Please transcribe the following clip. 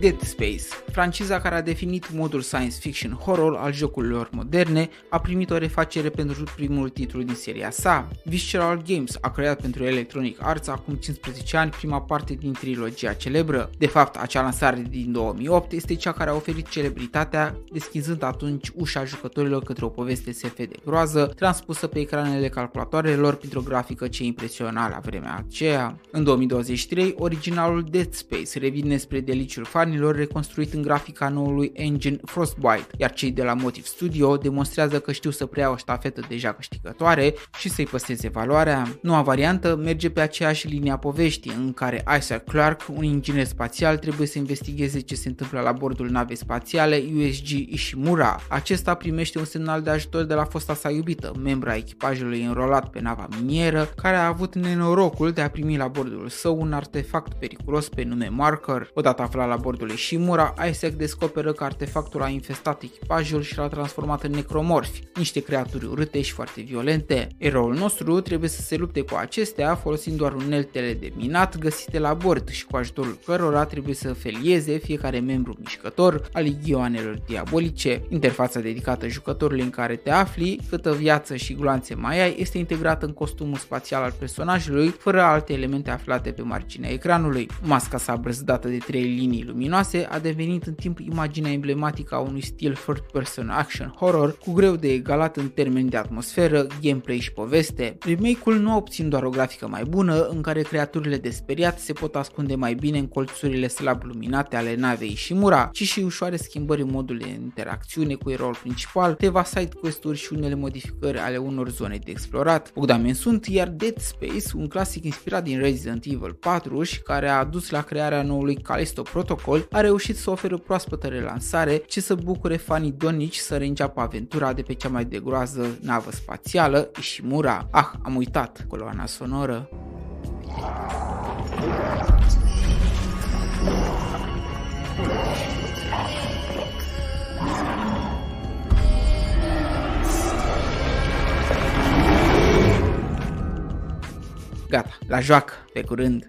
Dead Space, franciza care a definit modul science fiction horror al jocurilor moderne, a primit o refacere pentru primul titlu din seria sa. Visceral Games a creat pentru Electronic Arts acum 15 ani prima parte din trilogia celebră. De fapt, acea lansare din 2008 este cea care a oferit celebritatea, deschizând atunci ușa jucătorilor către o poveste SF de groază, transpusă pe ecranele calculatoarelor printr-o grafică ce impresiona la vremea aceea. În 2023, originalul Dead Space revine spre deliciul fanilor reconstruit în grafica noului engine Frostbite, iar cei de la Motive Studio demonstrează că știu să preia o ștafetă deja câștigătoare și să-i păstreze valoarea. Noua variantă merge pe aceeași linie a poveștii, în care Isaac Clarke, un inginer spațial, trebuie să investigheze ce se întâmplă la bordul navei spațiale USG Ishimura. Acesta primește un semnal de ajutor de la fosta sa iubită, membra echipajului înrolat pe nava minieră, care a avut nenorocul de a primi la bordul său un artefact periculos pe nume Marker. Odată aflat la bordul Ishimura, Isaac descoperă că artefactul a infestat echipajul și l-a transformat în necromorfi, niște creaturi urâte și foarte violente. Eroul nostru trebuie să se lupte cu acestea folosind doar uneltele de minat găsite la bord și cu ajutorul cărora trebuie să felieze fiecare membru mișcător al ligioanelor diabolice. Interfața dedicată jucătorului în care te afli, câtă viață și gloanțe mai ai, este integrată în costumul spațial al personajului, fără alte elemente aflate pe marginea ecranului. Masca sa brăzdată de trei linii luminoase a devenit în timp imaginea emblematică a unui stil third person action horror cu greu de egalat în termeni de atmosferă, gameplay și poveste. Remake-ul nu obțin doar o grafică mai bună, în care creaturile de speriat se pot ascunde mai bine în colțurile slab luminate ale navei și mura, ci și ușoare schimbări în modul de interacțiune cu eroul principal, teva side quest-uri și unele modificări ale unor zone de explorat. Bogdamen sunt, iar Dead Space, un clasic inspirat din Resident Evil 4 și care a adus la crearea noului Callisto Protocol, a reușit să ofere o proaspătă relansare ce să bucure fanii donici să reînceapă aventura de pe cea mai de groază navă spațială, Ishimura. Ah, am uitat coloana sonoră. Gata, la joacă, pe curând!